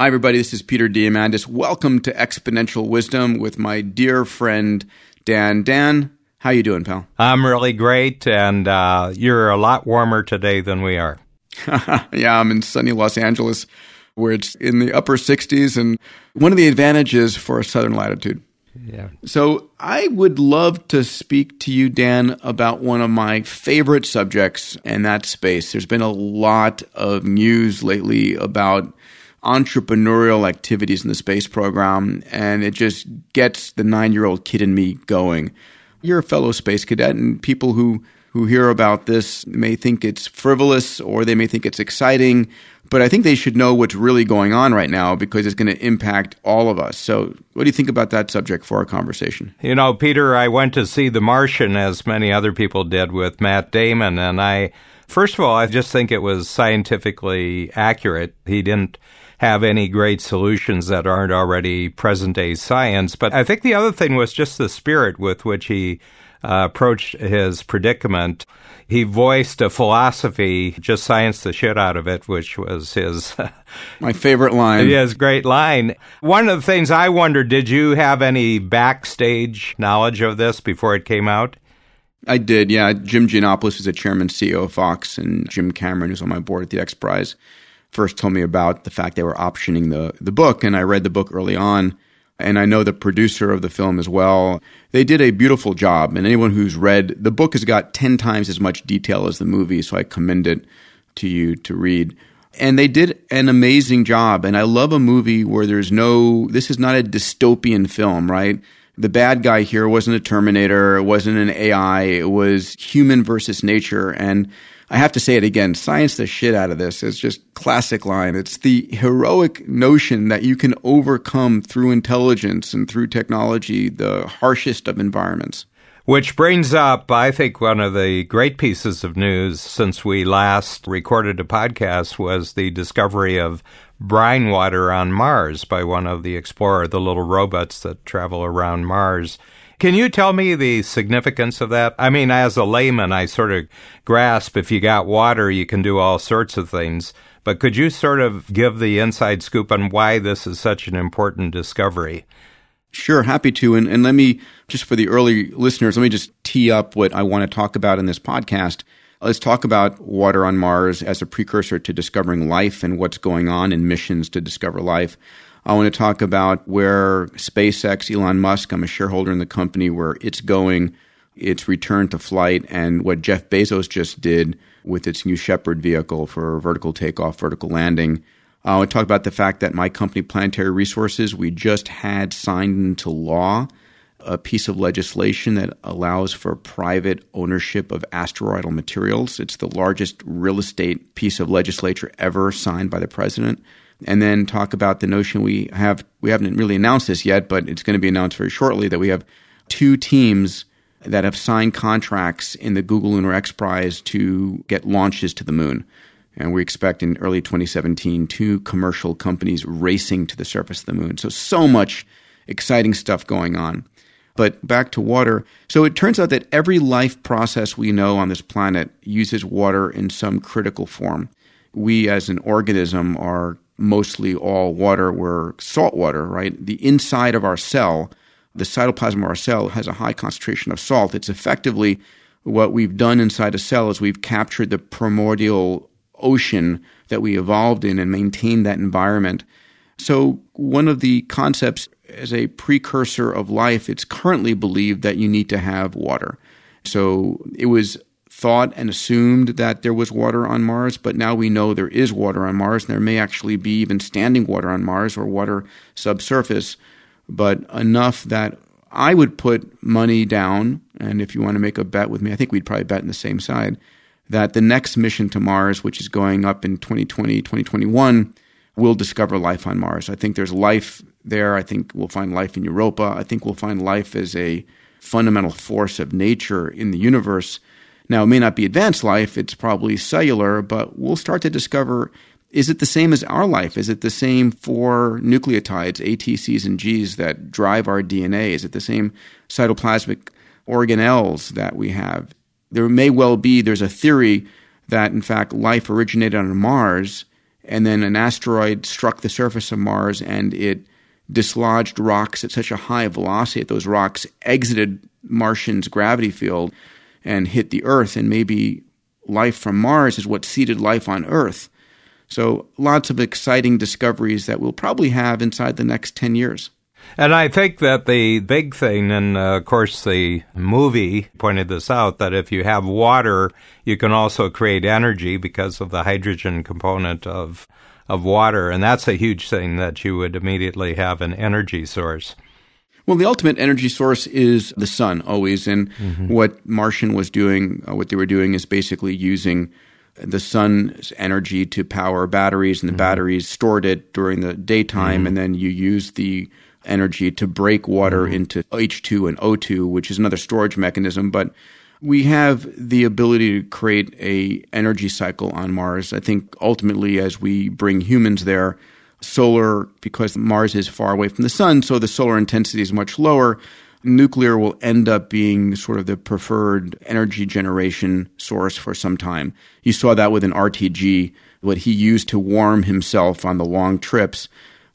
Hi, everybody. This is Peter Diamandis. Welcome to Exponential Wisdom with my dear friend Dan. Dan, how you doing, pal? I'm really great, and uh, you're a lot warmer today than we are. yeah, I'm in sunny Los Angeles, where it's in the upper 60s, and one of the advantages for a southern latitude. Yeah. So I would love to speak to you, Dan, about one of my favorite subjects, and that's space. There's been a lot of news lately about entrepreneurial activities in the space program, and it just gets the nine year old kid in me going. You're a fellow space cadet, and people who, who hear about this may think it's frivolous or they may think it's exciting, but I think they should know what's really going on right now because it's going to impact all of us. So, what do you think about that subject for our conversation? You know, Peter, I went to see The Martian as many other people did with Matt Damon, and I, first of all, I just think it was scientifically accurate. He didn't have any great solutions that aren't already present day science. But I think the other thing was just the spirit with which he uh, approached his predicament. He voiced a philosophy, just science the shit out of it, which was his. My favorite line. His great line. One of the things I wondered did you have any backstage knowledge of this before it came out? I did, yeah. Jim Gianopulos is the chairman CEO of Fox, and Jim Cameron, who's on my board at the X Prize first told me about the fact they were optioning the, the book, and I read the book early on. And I know the producer of the film as well. They did a beautiful job. And anyone who's read the book has got 10 times as much detail as the movie. So I commend it to you to read. And they did an amazing job. And I love a movie where there's no, this is not a dystopian film, right? The bad guy here wasn't a Terminator. It wasn't an AI. It was human versus nature. And I have to say it again, science the shit out of this. It's just classic line. It's the heroic notion that you can overcome through intelligence and through technology the harshest of environments. Which brings up, I think, one of the great pieces of news since we last recorded a podcast was the discovery of brine water on Mars by one of the Explorer, the little robots that travel around Mars. Can you tell me the significance of that? I mean, as a layman, I sort of grasp if you got water, you can do all sorts of things. But could you sort of give the inside scoop on why this is such an important discovery? Sure, happy to. And, and let me, just for the early listeners, let me just tee up what I want to talk about in this podcast. Let's talk about water on Mars as a precursor to discovering life and what's going on in missions to discover life. I want to talk about where SpaceX, Elon Musk, I'm a shareholder in the company, where it's going, its return to flight, and what Jeff Bezos just did with its New Shepard vehicle for vertical takeoff, vertical landing. I want to talk about the fact that my company, Planetary Resources, we just had signed into law a piece of legislation that allows for private ownership of asteroidal materials. It's the largest real estate piece of legislature ever signed by the president and then talk about the notion we have. We haven't really announced this yet, but it's going to be announced very shortly that we have two teams that have signed contracts in the Google Lunar X Prize to get launches to the moon. And we expect in early 2017 two commercial companies racing to the surface of the moon. So, so much exciting stuff going on. But back to water. So it turns out that every life process we know on this planet uses water in some critical form. We as an organism are mostly all water were salt water, right? The inside of our cell, the cytoplasm of our cell has a high concentration of salt. It's effectively what we've done inside a cell is we've captured the primordial ocean that we evolved in and maintained that environment. So, one of the concepts as a precursor of life, it's currently believed that you need to have water. So, it was thought and assumed that there was water on Mars, but now we know there is water on Mars, and there may actually be even standing water on Mars or water subsurface, but enough that I would put money down, and if you want to make a bet with me, I think we'd probably bet on the same side, that the next mission to Mars, which is going up in 2020, 2021, will discover life on Mars. I think there's life there. I think we'll find life in Europa. I think we'll find life as a fundamental force of nature in the universe now, it may not be advanced life, it's probably cellular, but we'll start to discover is it the same as our life? Is it the same for nucleotides, ATCs and Gs that drive our DNA? Is it the same cytoplasmic organelles that we have? There may well be, there's a theory that in fact life originated on Mars and then an asteroid struck the surface of Mars and it dislodged rocks at such a high velocity that those rocks exited Martian's gravity field and hit the Earth, and maybe life from Mars is what seeded life on Earth. So, lots of exciting discoveries that we'll probably have inside the next 10 years. And I think that the big thing, and uh, of course the movie pointed this out, that if you have water, you can also create energy because of the hydrogen component of of water, and that's a huge thing that you would immediately have an energy source. Well, the ultimate energy source is the sun, always. And mm-hmm. what Martian was doing, uh, what they were doing, is basically using the sun's energy to power batteries, and the mm-hmm. batteries stored it during the daytime, mm-hmm. and then you use the energy to break water mm-hmm. into H2 and O2, which is another storage mechanism. But we have the ability to create a energy cycle on Mars. I think ultimately, as we bring humans there, solar because Mars is far away from the sun, so the solar intensity is much lower. Nuclear will end up being sort of the preferred energy generation source for some time. You saw that with an RTG, what he used to warm himself on the long trips.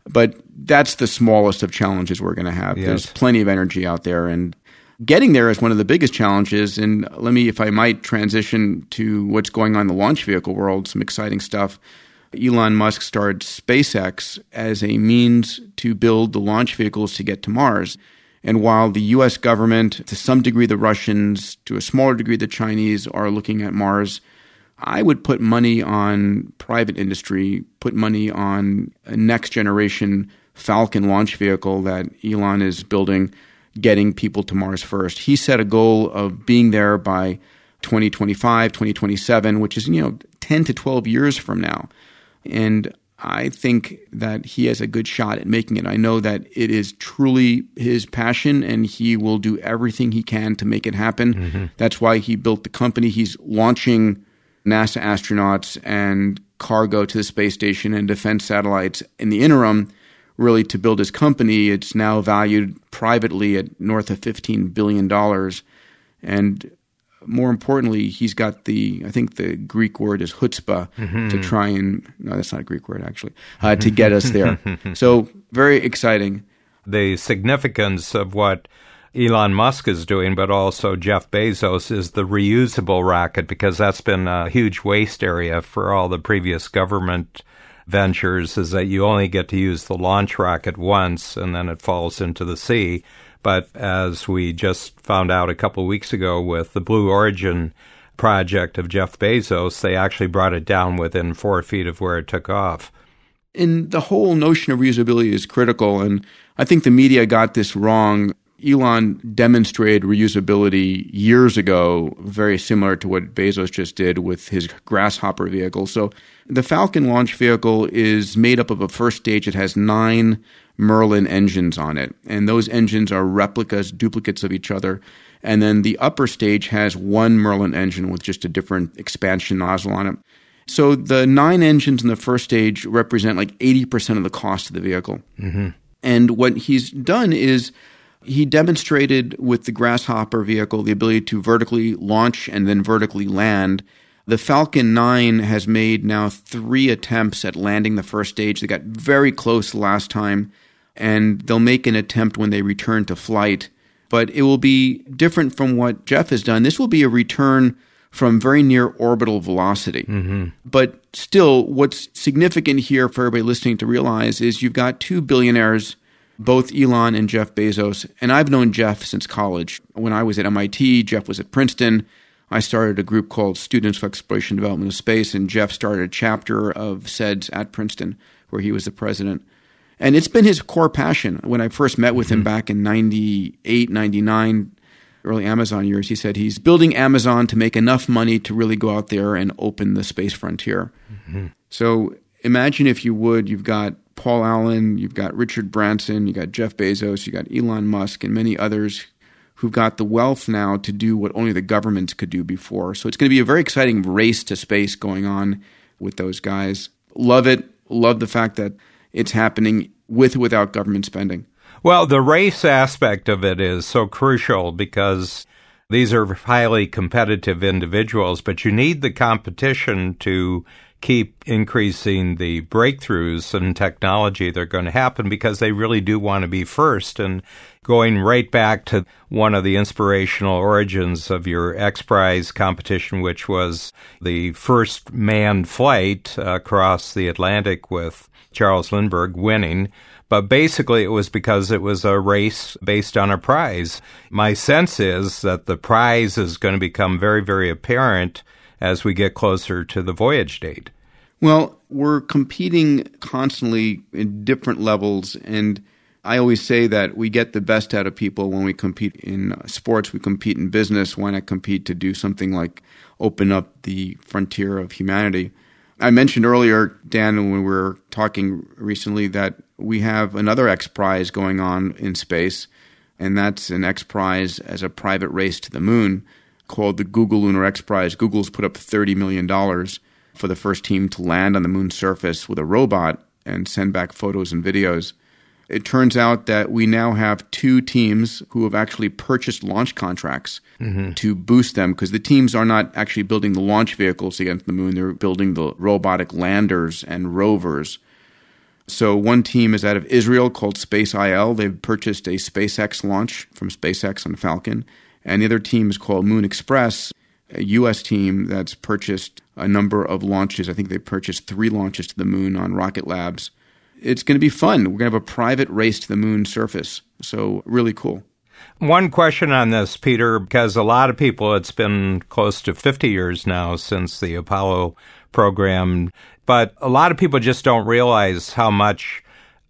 But that's the smallest of challenges we're going to have. Yes. There's plenty of energy out there, and getting there is one of the biggest challenges. And let me, if I might, transition to what's going on in the launch vehicle world, some exciting stuff. Elon Musk started SpaceX as a means to build the launch vehicles to get to Mars. And while the US government, to some degree the Russians, to a smaller degree the Chinese, are looking at Mars I would put money on private industry, put money on a next generation Falcon launch vehicle that Elon is building, getting people to Mars first. He set a goal of being there by 2025, 2027, which is, you know, 10 to 12 years from now. And I think that he has a good shot at making it. I know that it is truly his passion and he will do everything he can to make it happen. Mm-hmm. That's why he built the company. He's launching NASA astronauts and cargo to the space station and defense satellites. In the interim, really to build his company, it's now valued privately at north of $15 billion. And more importantly, he's got the, I think the Greek word is chutzpah mm-hmm. to try and, no, that's not a Greek word actually, uh, to get us there. so very exciting. The significance of what Elon Musk is doing, but also Jeff Bezos, is the reusable rocket because that's been a huge waste area for all the previous government ventures is that you only get to use the launch rocket once and then it falls into the sea. But as we just found out a couple weeks ago with the Blue Origin project of Jeff Bezos, they actually brought it down within four feet of where it took off. And the whole notion of reusability is critical. And I think the media got this wrong. Elon demonstrated reusability years ago, very similar to what Bezos just did with his Grasshopper vehicle. So the Falcon launch vehicle is made up of a first stage. It has nine Merlin engines on it, and those engines are replicas, duplicates of each other. And then the upper stage has one Merlin engine with just a different expansion nozzle on it. So the nine engines in the first stage represent like 80% of the cost of the vehicle. Mm-hmm. And what he's done is he demonstrated with the Grasshopper vehicle the ability to vertically launch and then vertically land. The Falcon 9 has made now three attempts at landing the first stage. They got very close last time, and they'll make an attempt when they return to flight. But it will be different from what Jeff has done. This will be a return from very near orbital velocity. Mm-hmm. But still, what's significant here for everybody listening to realize is you've got two billionaires both Elon and Jeff Bezos. And I've known Jeff since college. When I was at MIT, Jeff was at Princeton. I started a group called Students for Exploration and Development of Space, and Jeff started a chapter of SEDS at Princeton, where he was the president. And it's been his core passion. When I first met with mm-hmm. him back in 98, 99, early Amazon years, he said he's building Amazon to make enough money to really go out there and open the space frontier. Mm-hmm. So imagine if you would, you've got Paul Allen, you've got Richard Branson, you've got Jeff Bezos, you've got Elon Musk, and many others who've got the wealth now to do what only the governments could do before. So it's going to be a very exciting race to space going on with those guys. Love it. Love the fact that it's happening with or without government spending. Well, the race aspect of it is so crucial because these are highly competitive individuals, but you need the competition to keep increasing the breakthroughs in technology that are going to happen because they really do want to be first. And going right back to one of the inspirational origins of your X Prize competition, which was the first manned flight across the Atlantic with Charles Lindbergh winning. But basically, it was because it was a race based on a prize. My sense is that the prize is going to become very, very apparent as we get closer to the voyage date. Well, we're competing constantly in different levels. And I always say that we get the best out of people when we compete in sports, we compete in business. Why not compete to do something like open up the frontier of humanity? I mentioned earlier, Dan, when we were talking recently, that we have another X Prize going on in space, and that's an X Prize as a private race to the moon called the Google Lunar X Prize. Google's put up $30 million for the first team to land on the moon's surface with a robot and send back photos and videos. It turns out that we now have two teams who have actually purchased launch contracts mm-hmm. to boost them because the teams are not actually building the launch vehicles against the moon, they're building the robotic landers and rovers. So one team is out of Israel called SpaceIL. They've purchased a SpaceX launch from SpaceX on Falcon. And the other team is called Moon Express, a U.S. team that's purchased a number of launches. I think they purchased three launches to the moon on Rocket Labs it's going to be fun. We're going to have a private race to the moon surface. So, really cool. One question on this, Peter, because a lot of people, it's been close to 50 years now since the Apollo program, but a lot of people just don't realize how much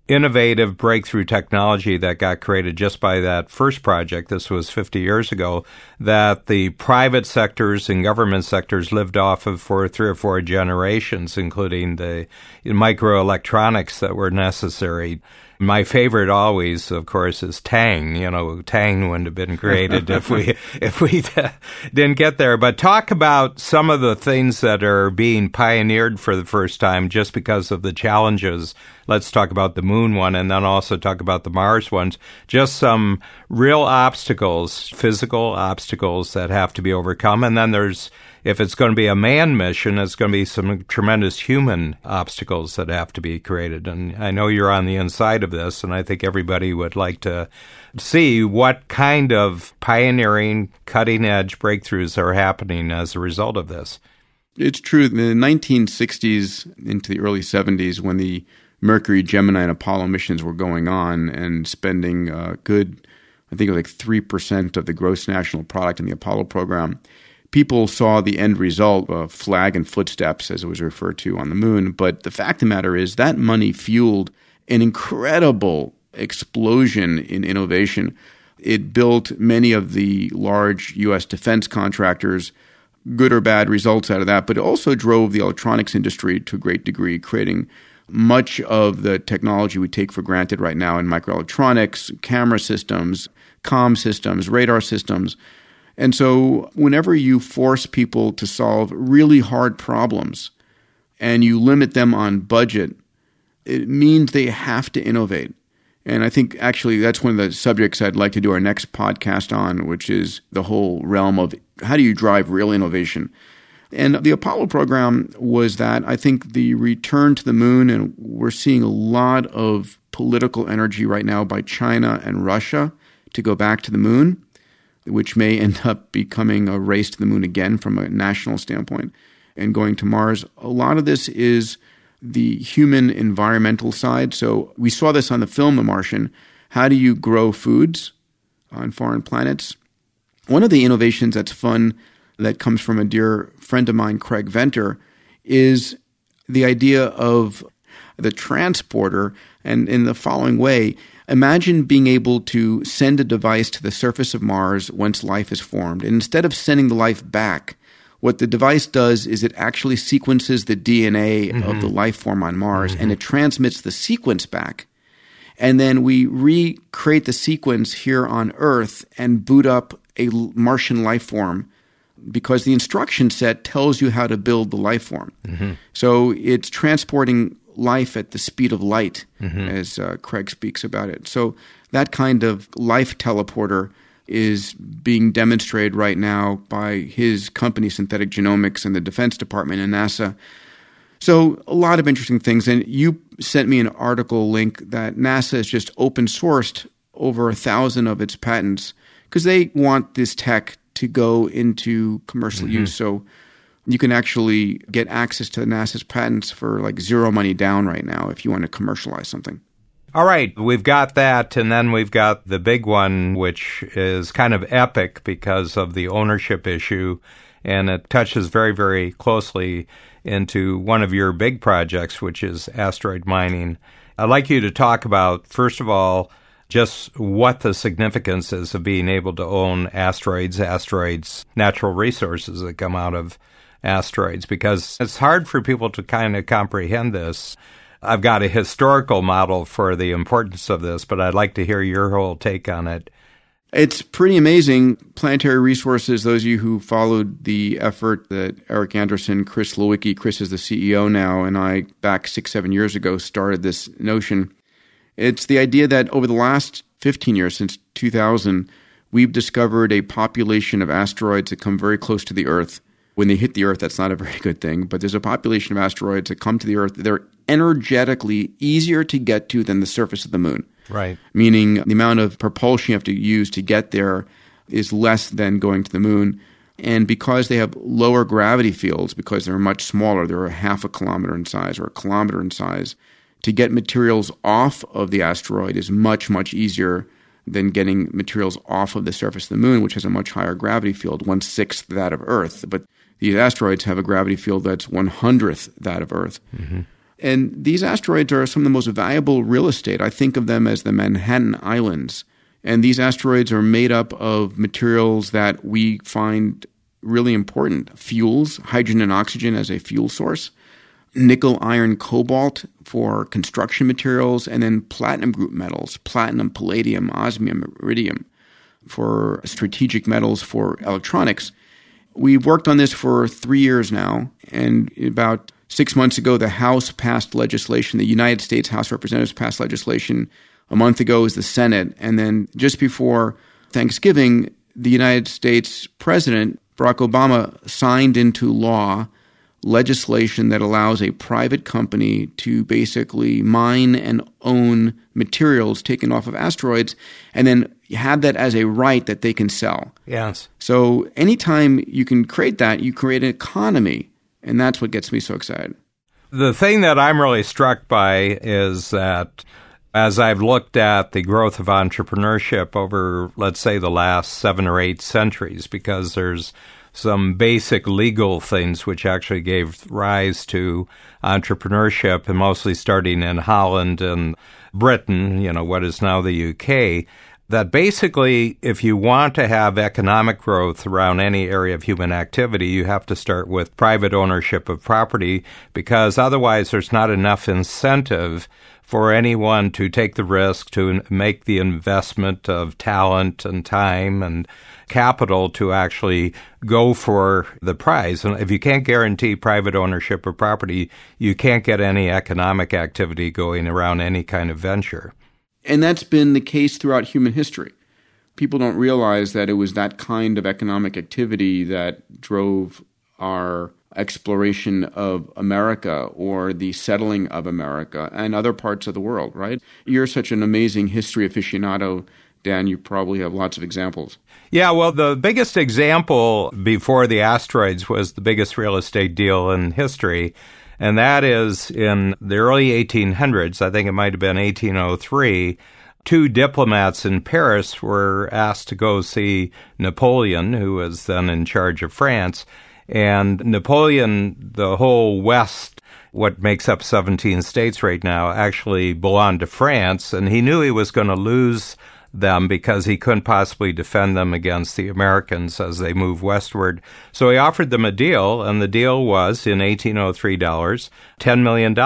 innovative breakthrough technology that got created just by that first project, this was 50 years ago, that the private sectors and government sectors lived off of for three or four generations, including the microelectronics that were necessary my favorite always, of course, is Tang. You know, Tang wouldn't have been created if we if we didn't get there. But talk about some of the things that are being pioneered for the first time, just because of the challenges. Let's talk about the moon one, and then also talk about the Mars ones. Just some real obstacles, physical obstacles that have to be overcome, and then there's if it's going to be a man mission, it's going to be some tremendous human obstacles that have to be created. And I know you're on the inside of this, and I think everybody would like to see what kind of pioneering, cutting edge breakthroughs are happening as a result of this. It's true. In the 1960s into the early 70s, when the Mercury, Gemini, and Apollo missions were going on and spending a good, I think it was like 3% of the gross national product in the Apollo program, people saw the end result, uh, flag and footsteps, as it was referred to on the moon. But the fact of the matter is that money fueled an incredible explosion in innovation. It built many of the large U.S. defense contractors good or bad results out of that, but it also drove the electronics industry to a great degree, creating much of the technology we take for granted right now in microelectronics, camera systems, com systems, radar systems. And so, whenever you force people to solve really hard problems and you limit them on budget, it means they have to innovate. And I think actually that's one of the subjects I'd like to do our next podcast on, which is the whole realm of how do you drive real innovation. And the Apollo program was that. I think the return to the moon, and we're seeing a lot of political energy right now by China and Russia to go back to the moon which may end up becoming a race to the moon again from a national standpoint and going to Mars. A lot of this is the human environmental side. So we saw this on the film The Martian. How do you grow foods on foreign planets? One of the innovations that's fun that comes from a dear friend of mine, Craig Venter, is the idea of the transporter. And in the following way, Imagine being able to send a device to the surface of Mars once life is formed. And instead of sending the life back, what the device does is it actually sequences the DNA mm-hmm. of the life form on Mars mm-hmm. and it transmits the sequence back. And then we recreate the sequence here on Earth and boot up a Martian life form because the instruction set tells you how to build the life form. Mm-hmm. So it's transporting life at the speed of light, mm-hmm. as uh, Craig speaks about it. So that kind of life teleporter is being demonstrated right now by his company, Synthetic Genomics, and the Defense Department and NASA. So, a lot of interesting things. And you sent me an article link that NASA has just open sourced over a thousand of its patents because they want this tech to go into commercial mm-hmm. use. So, you can actually get access to NASA's patents for like zero money down right now if you want to commercialize something. All right, we've got that, and then we've got the big one, which is kind of epic because of the ownership issue, and it touches very, very closely into one of your big projects, which is asteroid mining. I'd like you to talk about, first of all, just what the significance is of being able to own asteroids, asteroids, natural resources that come out of asteroids, because it's hard for people to kind of comprehend this. I've got a historical model for the importance of this, but I'd like to hear your whole take on it. It's pretty amazing. Planetary Resources, those of you who followed the effort that Eric Anderson, Chris Lewicki, Chris is the CEO now, and I, back six, seven years ago, started this notion. It's the idea that over the last 15 years, since 2000, we've discovered a population of asteroids that come very close to the Earth. When they hit the Earth, that's not a very good thing, but there's a population of asteroids that come to the Earth. They're energetically easier to get to than the surface of the moon. Right. Meaning the amount of propulsion you have to use to get there is less than going to the moon. And because they have lower gravity fields, because they're much smaller, they're a half a kilometer in size or a kilometer in size, to get materials off of the asteroid is much, much easier than getting materials off of the surface of the moon, which has a much higher gravity field, one sixth that of Earth. But these asteroids have a gravity field that's one hundredth that of Earth. Mm-hmm. And these asteroids are some of the most valuable real estate. I think of them as the Manhattan Islands. And these asteroids are made up of materials that we find really important fuels, hydrogen and oxygen as a fuel source, nickel, iron, cobalt for construction materials, and then platinum group metals, platinum, palladium, osmium, iridium for strategic metals for electronics. We've worked on this for three years now, and about Six months ago, the House passed legislation. The United States House of Representatives passed legislation. A month ago was the Senate. And then just before Thanksgiving, the United States President, Barack Obama, signed into law legislation that allows a private company to basically mine and own materials taken off of asteroids and then have that as a right that they can sell. Yes. So anytime you can create that, you create an economy and that's what gets me so excited. The thing that I'm really struck by is that as I've looked at the growth of entrepreneurship over, let's say, the last seven or eight centuries, because there's some basic legal things which actually gave rise to entrepreneurship, and mostly starting in Holland and Britain, you know, what is now the UK that basically, if you want to have economic growth around any area of human activity, you have to start with private ownership of property because otherwise there's not enough incentive for anyone to take the risk to make the investment of talent and time and capital to actually go for the prize. And if you can't guarantee private ownership of property, you can't get any economic activity going around any kind of venture. And that's been the case throughout human history. People don't realize that it was that kind of economic activity that drove our exploration of America or the settling of America and other parts of the world, right? You're such an amazing history aficionado, Dan. You probably have lots of examples. Yeah, well, the biggest example before the asteroids was the biggest real estate deal in history and that is in the early 1800s, I think it might have been 1803, two diplomats in Paris were asked to go see Napoleon, who was then in charge of France. And Napoleon, the whole West, what makes up 17 states right now, actually belonged to France, and he knew he was going to lose them because he couldn't possibly defend them against the Americans as they move westward. So he offered them a deal, and the deal was in 1803 dollars, $10 million,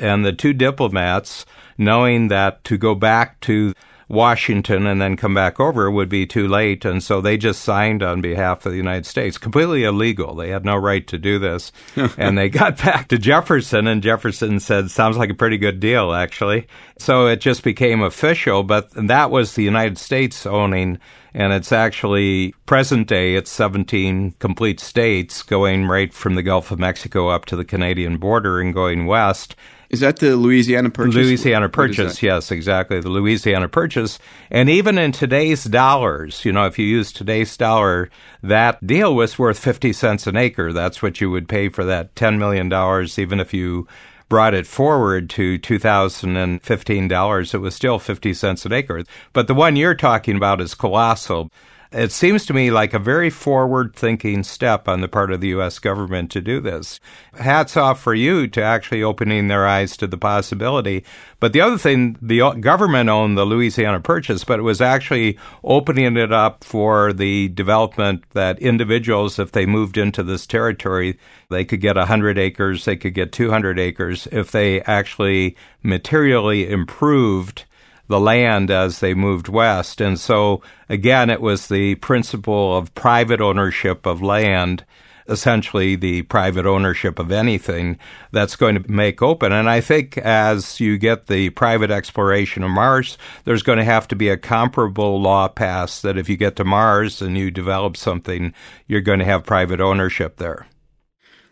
and the two diplomats knowing that to go back to Washington and then come back over would be too late. And so they just signed on behalf of the United States. Completely illegal. They had no right to do this. and they got back to Jefferson, and Jefferson said, Sounds like a pretty good deal, actually. So it just became official. But that was the United States owning. And it's actually present day, it's 17 complete states going right from the Gulf of Mexico up to the Canadian border and going west. Is that the Louisiana Purchase? Louisiana Purchase, yes, exactly. The Louisiana Purchase. And even in today's dollars, you know, if you use today's dollar, that deal was worth 50 cents an acre. That's what you would pay for that $10 million, even if you brought it forward to $2015, it was still 50 cents an acre. But the one you're talking about is colossal it seems to me like a very forward thinking step on the part of the U.S. government to do this. Hats off for you to actually opening their eyes to the possibility. But the other thing, the government owned the Louisiana Purchase, but it was actually opening it up for the development that individuals, if they moved into this territory, they could get 100 acres, they could get 200 acres if they actually materially improved the land as they moved west. And so, again, it was the principle of private ownership of land, essentially the private ownership of anything that's going to make open. And I think as you get the private exploration of Mars, there's going to have to be a comparable law passed that if you get to Mars and you develop something, you're going to have private ownership there.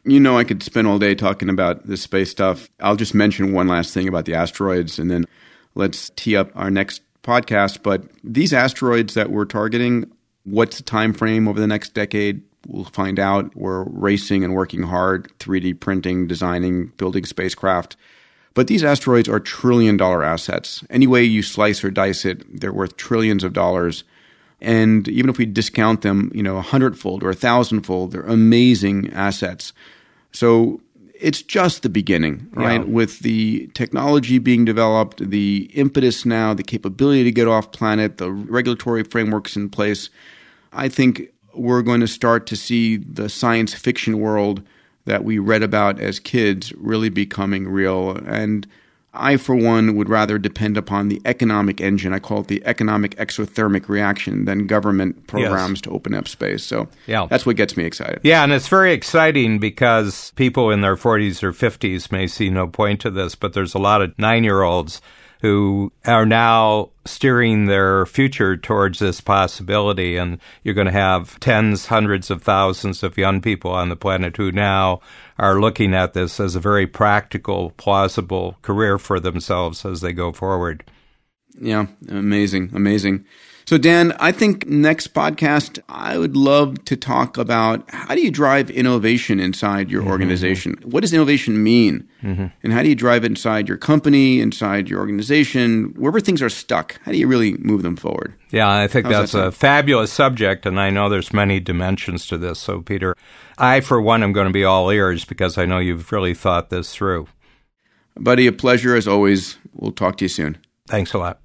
You know, I could spend all day talking about this space stuff. I'll just mention one last thing about the asteroids and then let's tee up our next podcast. But these asteroids that we're targeting, what's the time frame over the next decade? We'll find out. We're racing and working hard, 3D printing, designing, building spacecraft. But these asteroids are trillion dollar assets. Any way you slice or dice it, they're worth trillions of dollars. And even if we discount them, you know, a hundredfold or a thousandfold, they're amazing assets. So it's just the beginning, right? Yeah. With the technology being developed, the impetus now, the capability to get off planet, the regulatory frameworks in place, I think we're going to start to see the science fiction world that we read about as kids really becoming real. And I, for one, would rather depend upon the economic engine. I call it the economic exothermic reaction than government programs yes. to open up space. So yeah. that's what gets me excited. Yeah, and it's very exciting because people in their 40s or 50s may see no point to this, but there's a lot of nine year olds who are now steering their future towards this possibility. And you're going to have tens, hundreds of thousands of young people on the planet who now are looking at this as a very practical, plausible career for themselves as they go forward. Yeah, amazing, amazing. So, Dan, I think next podcast, I would love to talk about how do you drive innovation inside your mm-hmm. organization? What does innovation mean? Mm-hmm. And how do you drive it inside your company, inside your organization, wherever things are stuck? How do you really move them forward? Yeah, I think How's that's that a fabulous subject, and I know there's many dimensions to this. So, Peter, I, for one, am going to be all ears because I know you've really thought this through. Buddy, a pleasure as always. We'll talk to you soon. Thanks a lot.